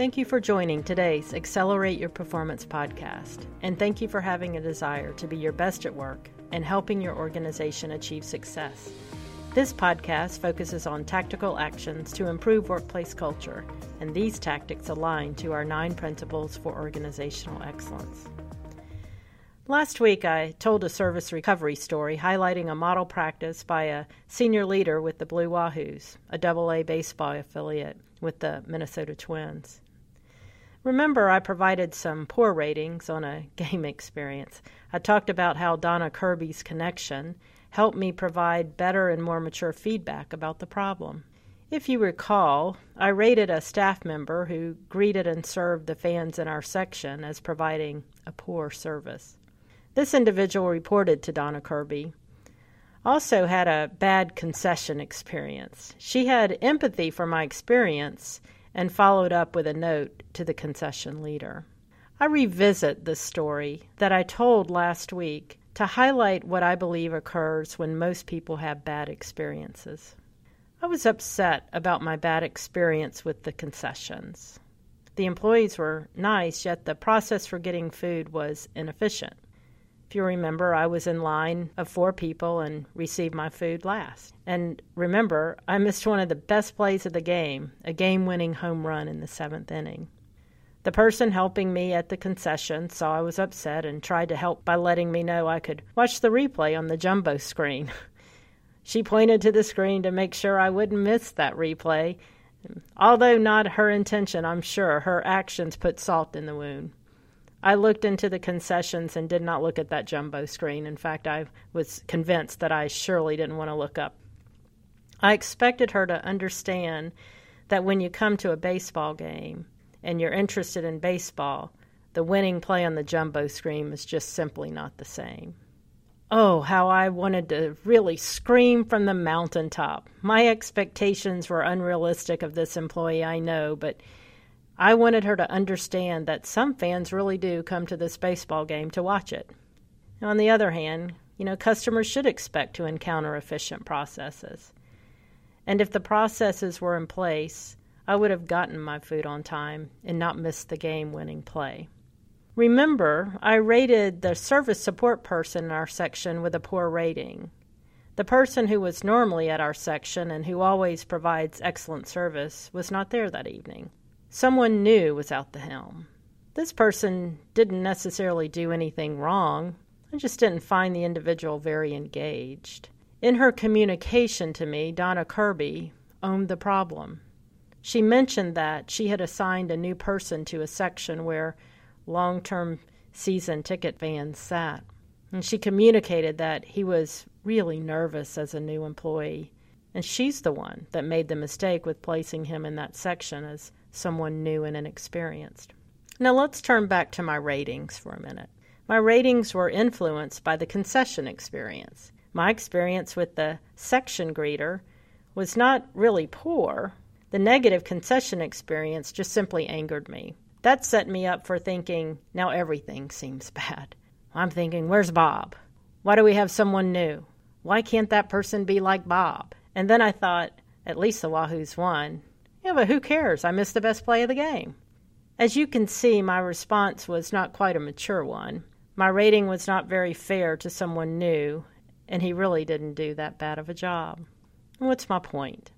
Thank you for joining today's Accelerate Your Performance podcast, and thank you for having a desire to be your best at work and helping your organization achieve success. This podcast focuses on tactical actions to improve workplace culture, and these tactics align to our nine principles for organizational excellence. Last week, I told a service recovery story highlighting a model practice by a senior leader with the Blue Wahoos, a double A baseball affiliate with the Minnesota Twins. Remember, I provided some poor ratings on a game experience. I talked about how Donna Kirby's connection helped me provide better and more mature feedback about the problem. If you recall, I rated a staff member who greeted and served the fans in our section as providing a poor service. This individual reported to Donna Kirby. Also had a bad concession experience. She had empathy for my experience and followed up with a note to the concession leader. I revisit the story that I told last week to highlight what I believe occurs when most people have bad experiences. I was upset about my bad experience with the concessions. The employees were nice, yet the process for getting food was inefficient. If you remember, I was in line of four people and received my food last. And remember, I missed one of the best plays of the game, a game winning home run in the seventh inning. The person helping me at the concession saw I was upset and tried to help by letting me know I could watch the replay on the jumbo screen. she pointed to the screen to make sure I wouldn't miss that replay. Although not her intention, I'm sure her actions put salt in the wound. I looked into the concessions and did not look at that jumbo screen. In fact, I was convinced that I surely didn't want to look up. I expected her to understand that when you come to a baseball game and you're interested in baseball, the winning play on the jumbo screen is just simply not the same. Oh, how I wanted to really scream from the mountaintop. My expectations were unrealistic of this employee, I know, but I wanted her to understand that some fans really do come to this baseball game to watch it. On the other hand, you know, customers should expect to encounter efficient processes. And if the processes were in place, I would have gotten my food on time and not missed the game winning play. Remember, I rated the service support person in our section with a poor rating. The person who was normally at our section and who always provides excellent service was not there that evening. Someone new was out the helm. This person didn't necessarily do anything wrong. I just didn't find the individual very engaged. In her communication to me, Donna Kirby owned the problem. She mentioned that she had assigned a new person to a section where long term season ticket fans sat. And she communicated that he was really nervous as a new employee. And she's the one that made the mistake with placing him in that section as someone new and inexperienced. Now let's turn back to my ratings for a minute. My ratings were influenced by the concession experience. My experience with the section greeter was not really poor. The negative concession experience just simply angered me. That set me up for thinking, now everything seems bad. I'm thinking, where's Bob? Why do we have someone new? Why can't that person be like Bob? And then I thought, at least the Wahoos won. Yeah, but who cares? I missed the best play of the game. As you can see, my response was not quite a mature one. My rating was not very fair to someone new, and he really didn't do that bad of a job. What's my point?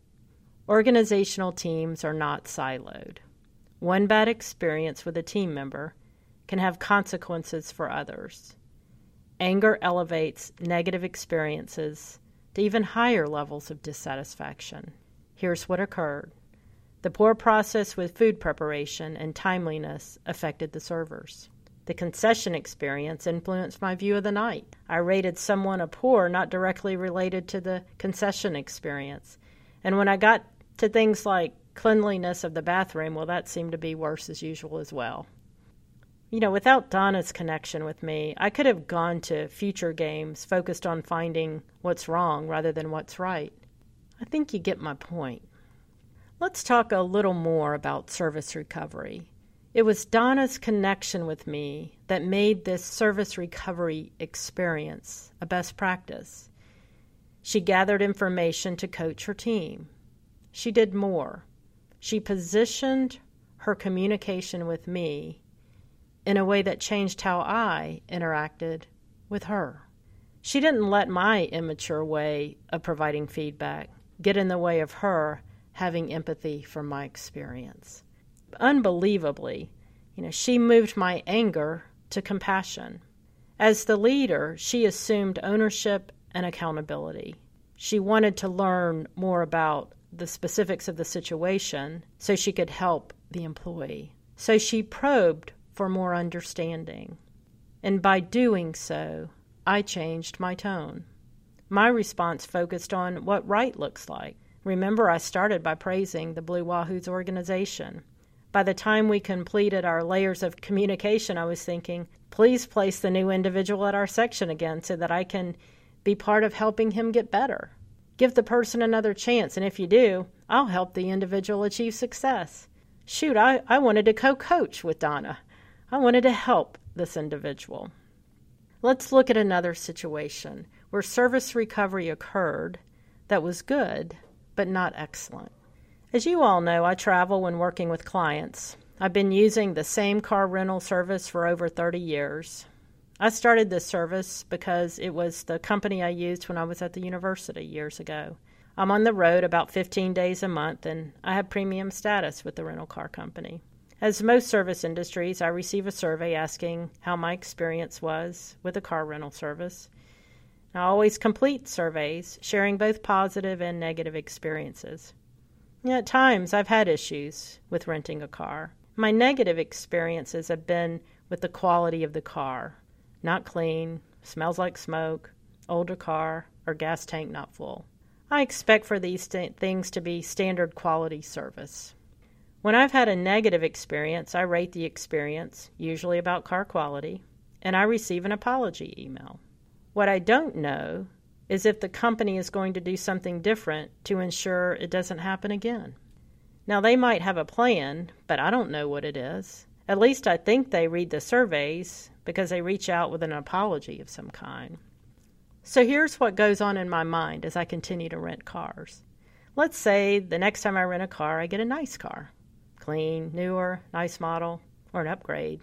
Organizational teams are not siloed. One bad experience with a team member can have consequences for others. Anger elevates negative experiences to even higher levels of dissatisfaction. Here's what occurred the poor process with food preparation and timeliness affected the servers. The concession experience influenced my view of the night. I rated someone a poor not directly related to the concession experience. And when I got to things like cleanliness of the bathroom, well, that seemed to be worse as usual as well. You know, without Donna's connection with me, I could have gone to future games focused on finding what's wrong rather than what's right. I think you get my point. Let's talk a little more about service recovery. It was Donna's connection with me that made this service recovery experience a best practice. She gathered information to coach her team. She did more. She positioned her communication with me in a way that changed how I interacted with her. She didn't let my immature way of providing feedback get in the way of her having empathy for my experience. Unbelievably, you know, she moved my anger to compassion. As the leader, she assumed ownership and accountability. She wanted to learn more about the specifics of the situation so she could help the employee. So she probed for more understanding. And by doing so, I changed my tone. My response focused on what right looks like. Remember, I started by praising the Blue Wahoos organization. By the time we completed our layers of communication, I was thinking, please place the new individual at our section again so that I can be part of helping him get better. Give the person another chance, and if you do, I'll help the individual achieve success. Shoot, I, I wanted to co coach with Donna. I wanted to help this individual. Let's look at another situation where service recovery occurred that was good, but not excellent. As you all know, I travel when working with clients. I've been using the same car rental service for over 30 years. I started this service because it was the company I used when I was at the university years ago. I'm on the road about 15 days a month and I have premium status with the rental car company. As most service industries, I receive a survey asking how my experience was with a car rental service. I always complete surveys, sharing both positive and negative experiences. At times, I've had issues with renting a car. My negative experiences have been with the quality of the car not clean, smells like smoke, older car, or gas tank not full. I expect for these things to be standard quality service. When I've had a negative experience, I rate the experience, usually about car quality, and I receive an apology email. What I don't know is if the company is going to do something different to ensure it doesn't happen again. Now, they might have a plan, but I don't know what it is. At least I think they read the surveys because they reach out with an apology of some kind. So here's what goes on in my mind as I continue to rent cars. Let's say the next time I rent a car, I get a nice car clean, newer, nice model, or an upgrade.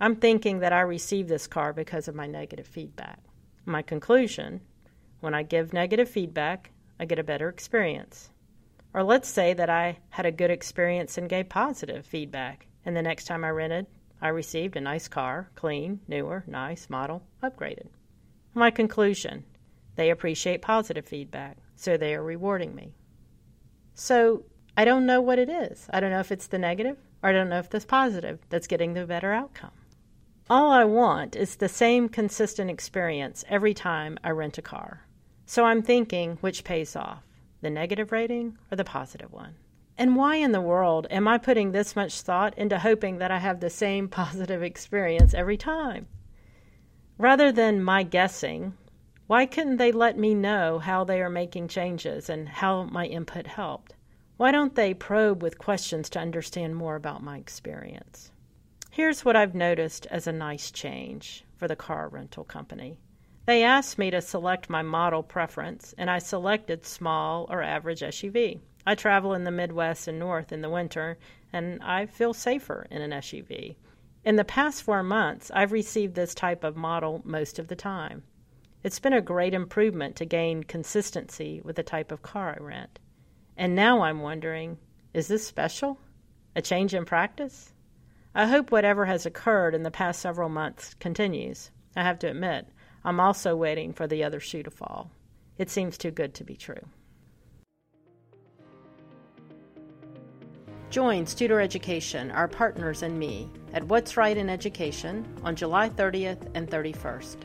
I'm thinking that I received this car because of my negative feedback. My conclusion when I give negative feedback, I get a better experience. Or let's say that I had a good experience and gave positive feedback, and the next time I rented, I received a nice car, clean, newer, nice, model, upgraded. My conclusion they appreciate positive feedback, so they are rewarding me. So I don't know what it is. I don't know if it's the negative or I don't know if it's positive that's getting the better outcome. All I want is the same consistent experience every time I rent a car. So I'm thinking which pays off, the negative rating or the positive one? And why in the world am I putting this much thought into hoping that I have the same positive experience every time? Rather than my guessing, why couldn't they let me know how they are making changes and how my input helped? Why don't they probe with questions to understand more about my experience? Here's what I've noticed as a nice change for the car rental company. They asked me to select my model preference, and I selected small or average SUV. I travel in the Midwest and North in the winter, and I feel safer in an SUV. In the past four months, I've received this type of model most of the time. It's been a great improvement to gain consistency with the type of car I rent. And now I'm wondering is this special? A change in practice? I hope whatever has occurred in the past several months continues. I have to admit, I'm also waiting for the other shoe to fall. It seems too good to be true. Join Studer Education, our partners, and me at What's Right in Education on July 30th and 31st.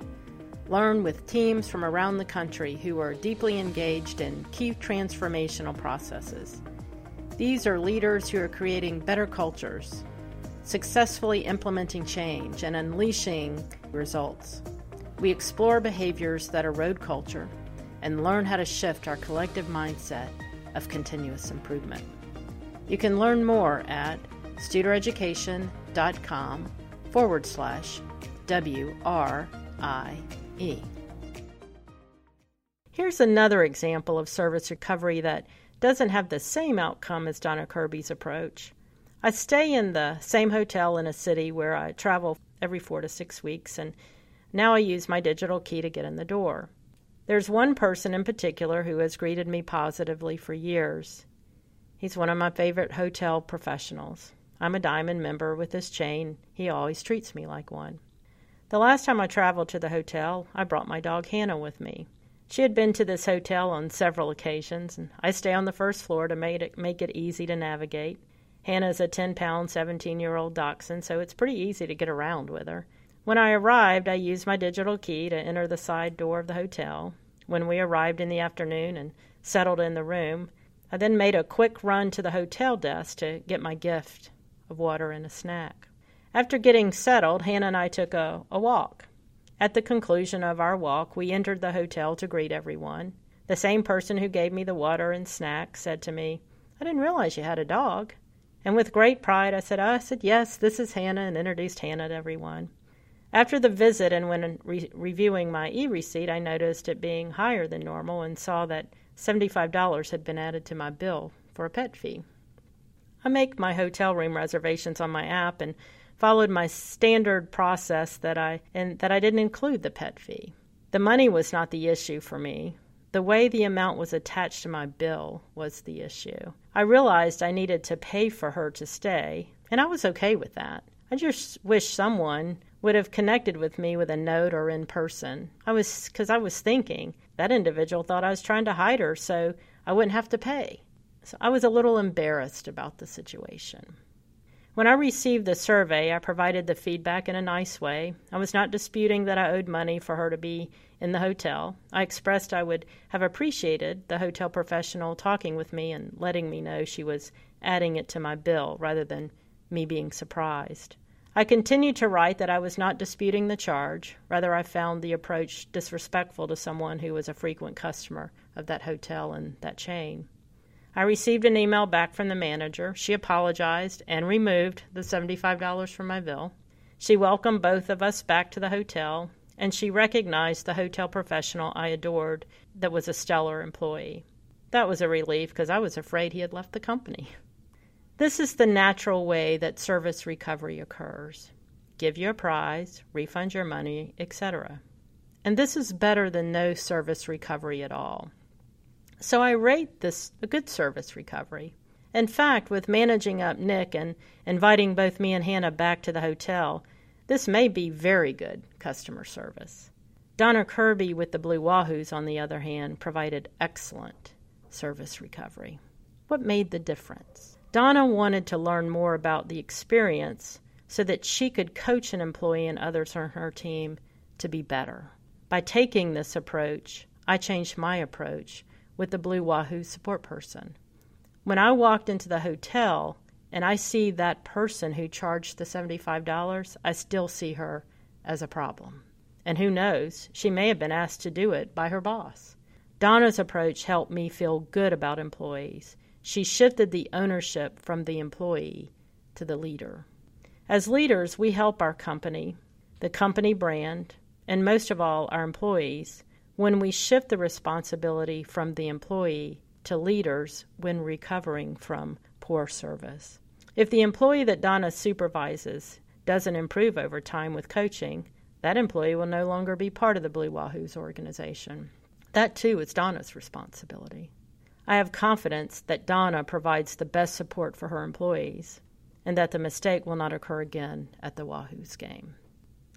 Learn with teams from around the country who are deeply engaged in key transformational processes. These are leaders who are creating better cultures, successfully implementing change, and unleashing results. We explore behaviors that erode culture and learn how to shift our collective mindset of continuous improvement. You can learn more at studereducation.com forward slash WRI. E. Here's another example of service recovery that doesn't have the same outcome as Donna Kirby's approach. I stay in the same hotel in a city where I travel every four to six weeks, and now I use my digital key to get in the door. There's one person in particular who has greeted me positively for years. He's one of my favorite hotel professionals. I'm a diamond member with this chain. He always treats me like one. The last time I traveled to the hotel, I brought my dog Hannah with me. She had been to this hotel on several occasions, and I stay on the first floor to make it, make it easy to navigate. Hannah's a 10 pound, 17 year old dachshund, so it's pretty easy to get around with her. When I arrived, I used my digital key to enter the side door of the hotel. When we arrived in the afternoon and settled in the room, I then made a quick run to the hotel desk to get my gift of water and a snack. After getting settled, Hannah and I took a, a walk. At the conclusion of our walk, we entered the hotel to greet everyone. The same person who gave me the water and snack said to me, I didn't realize you had a dog. And with great pride, I said, oh, I said, yes, this is Hannah, and introduced Hannah to everyone. After the visit and when re- reviewing my e receipt, I noticed it being higher than normal and saw that $75 had been added to my bill for a pet fee. I make my hotel room reservations on my app and followed my standard process that I and that I didn't include the pet fee. The money was not the issue for me. The way the amount was attached to my bill was the issue. I realized I needed to pay for her to stay, and I was okay with that. I just wish someone would have connected with me with a note or in person. I was because I was thinking that individual thought I was trying to hide her so I wouldn't have to pay. So I was a little embarrassed about the situation. When I received the survey, I provided the feedback in a nice way. I was not disputing that I owed money for her to be in the hotel. I expressed I would have appreciated the hotel professional talking with me and letting me know she was adding it to my bill rather than me being surprised. I continued to write that I was not disputing the charge. Rather, I found the approach disrespectful to someone who was a frequent customer of that hotel and that chain. I received an email back from the manager. She apologized and removed the $75 from my bill. She welcomed both of us back to the hotel, and she recognized the hotel professional I adored that was a stellar employee. That was a relief because I was afraid he had left the company. This is the natural way that service recovery occurs give you a prize, refund your money, etc. And this is better than no service recovery at all. So I rate this a good service recovery. In fact, with managing up Nick and inviting both me and Hannah back to the hotel, this may be very good customer service. Donna Kirby with the Blue Wahoos, on the other hand, provided excellent service recovery. What made the difference? Donna wanted to learn more about the experience so that she could coach an employee and others on her team to be better. By taking this approach, I changed my approach with the Blue Wahoo support person. When I walked into the hotel and I see that person who charged the $75, I still see her as a problem. And who knows, she may have been asked to do it by her boss. Donna's approach helped me feel good about employees she shifted the ownership from the employee to the leader. As leaders, we help our company, the company brand, and most of all, our employees, when we shift the responsibility from the employee to leaders when recovering from poor service. If the employee that Donna supervises doesn't improve over time with coaching, that employee will no longer be part of the Blue Wahoos organization. That too is Donna's responsibility. I have confidence that Donna provides the best support for her employees and that the mistake will not occur again at the Wahoos game.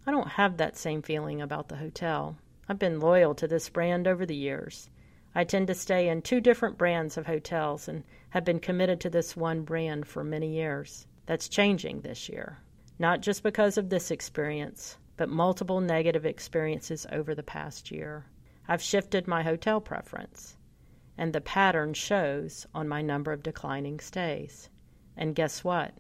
I don't have that same feeling about the hotel. I've been loyal to this brand over the years. I tend to stay in two different brands of hotels and have been committed to this one brand for many years. That's changing this year, not just because of this experience, but multiple negative experiences over the past year. I've shifted my hotel preference and the pattern shows on my number of declining stays. And guess what?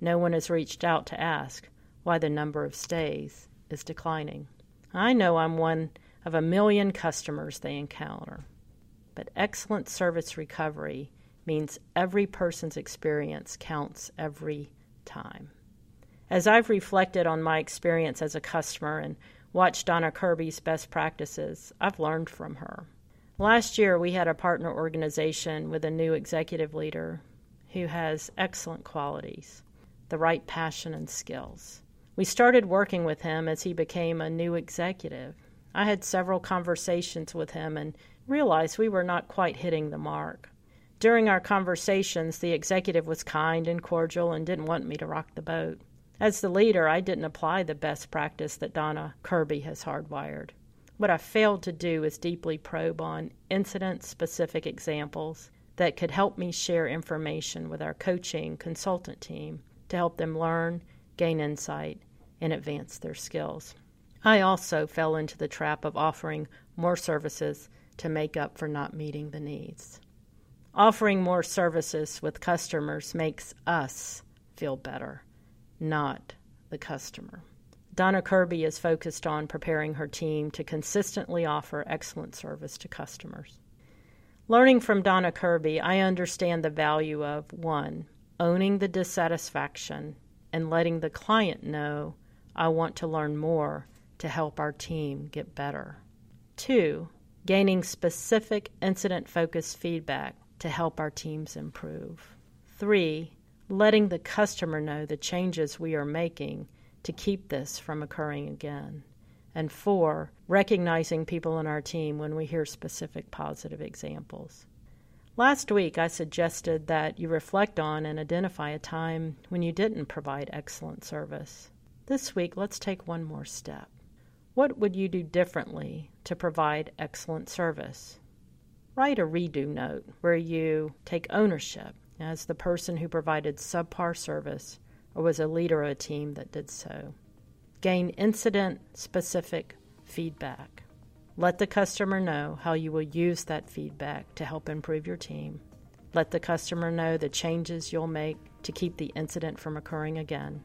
No one has reached out to ask why the number of stays is declining. I know I'm one of a million customers they encounter, but excellent service recovery means every person's experience counts every time. As I've reflected on my experience as a customer and watched Donna Kirby's best practices, I've learned from her. Last year, we had a partner organization with a new executive leader who has excellent qualities. the right passion and skills. We started working with him as he became a new executive. I had several conversations with him and realized we were not quite hitting the mark. During our conversations, the executive was kind and cordial and didn't want me to rock the boat. As the leader, I didn't apply the best practice that Donna Kirby has hardwired. What I failed to do is deeply probe on incident specific examples that could help me share information with our coaching consultant team to help them learn, gain insight, and advance their skills. I also fell into the trap of offering more services to make up for not meeting the needs. Offering more services with customers makes us feel better, not the customer. Donna Kirby is focused on preparing her team to consistently offer excellent service to customers. Learning from Donna Kirby, I understand the value of one, owning the dissatisfaction and letting the client know I want to learn more to help our team get better. Two, gaining specific incident focused feedback to help our teams improve. Three, letting the customer know the changes we are making to keep this from occurring again. And four, recognizing people in our team when we hear specific positive examples. Last week, I suggested that you reflect on and identify a time when you didn't provide excellent service. This week, let's take one more step. What would you do differently to provide excellent service? Write a redo note where you take ownership as the person who provided subpar service or was a leader of a team that did so. Gain incident specific feedback. Let the customer know how you will use that feedback to help improve your team. Let the customer know the changes you'll make to keep the incident from occurring again.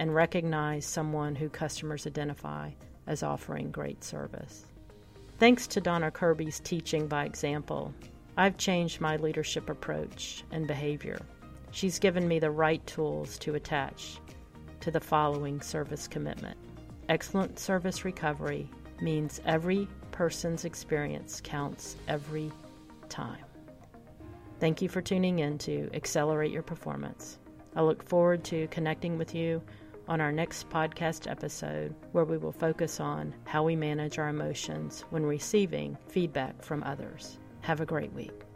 And recognize someone who customers identify as offering great service. Thanks to Donna Kirby's teaching by example, I've changed my leadership approach and behavior. She's given me the right tools to attach to the following service commitment. Excellent service recovery means every person's experience counts every time. Thank you for tuning in to Accelerate Your Performance. I look forward to connecting with you on our next podcast episode, where we will focus on how we manage our emotions when receiving feedback from others. Have a great week.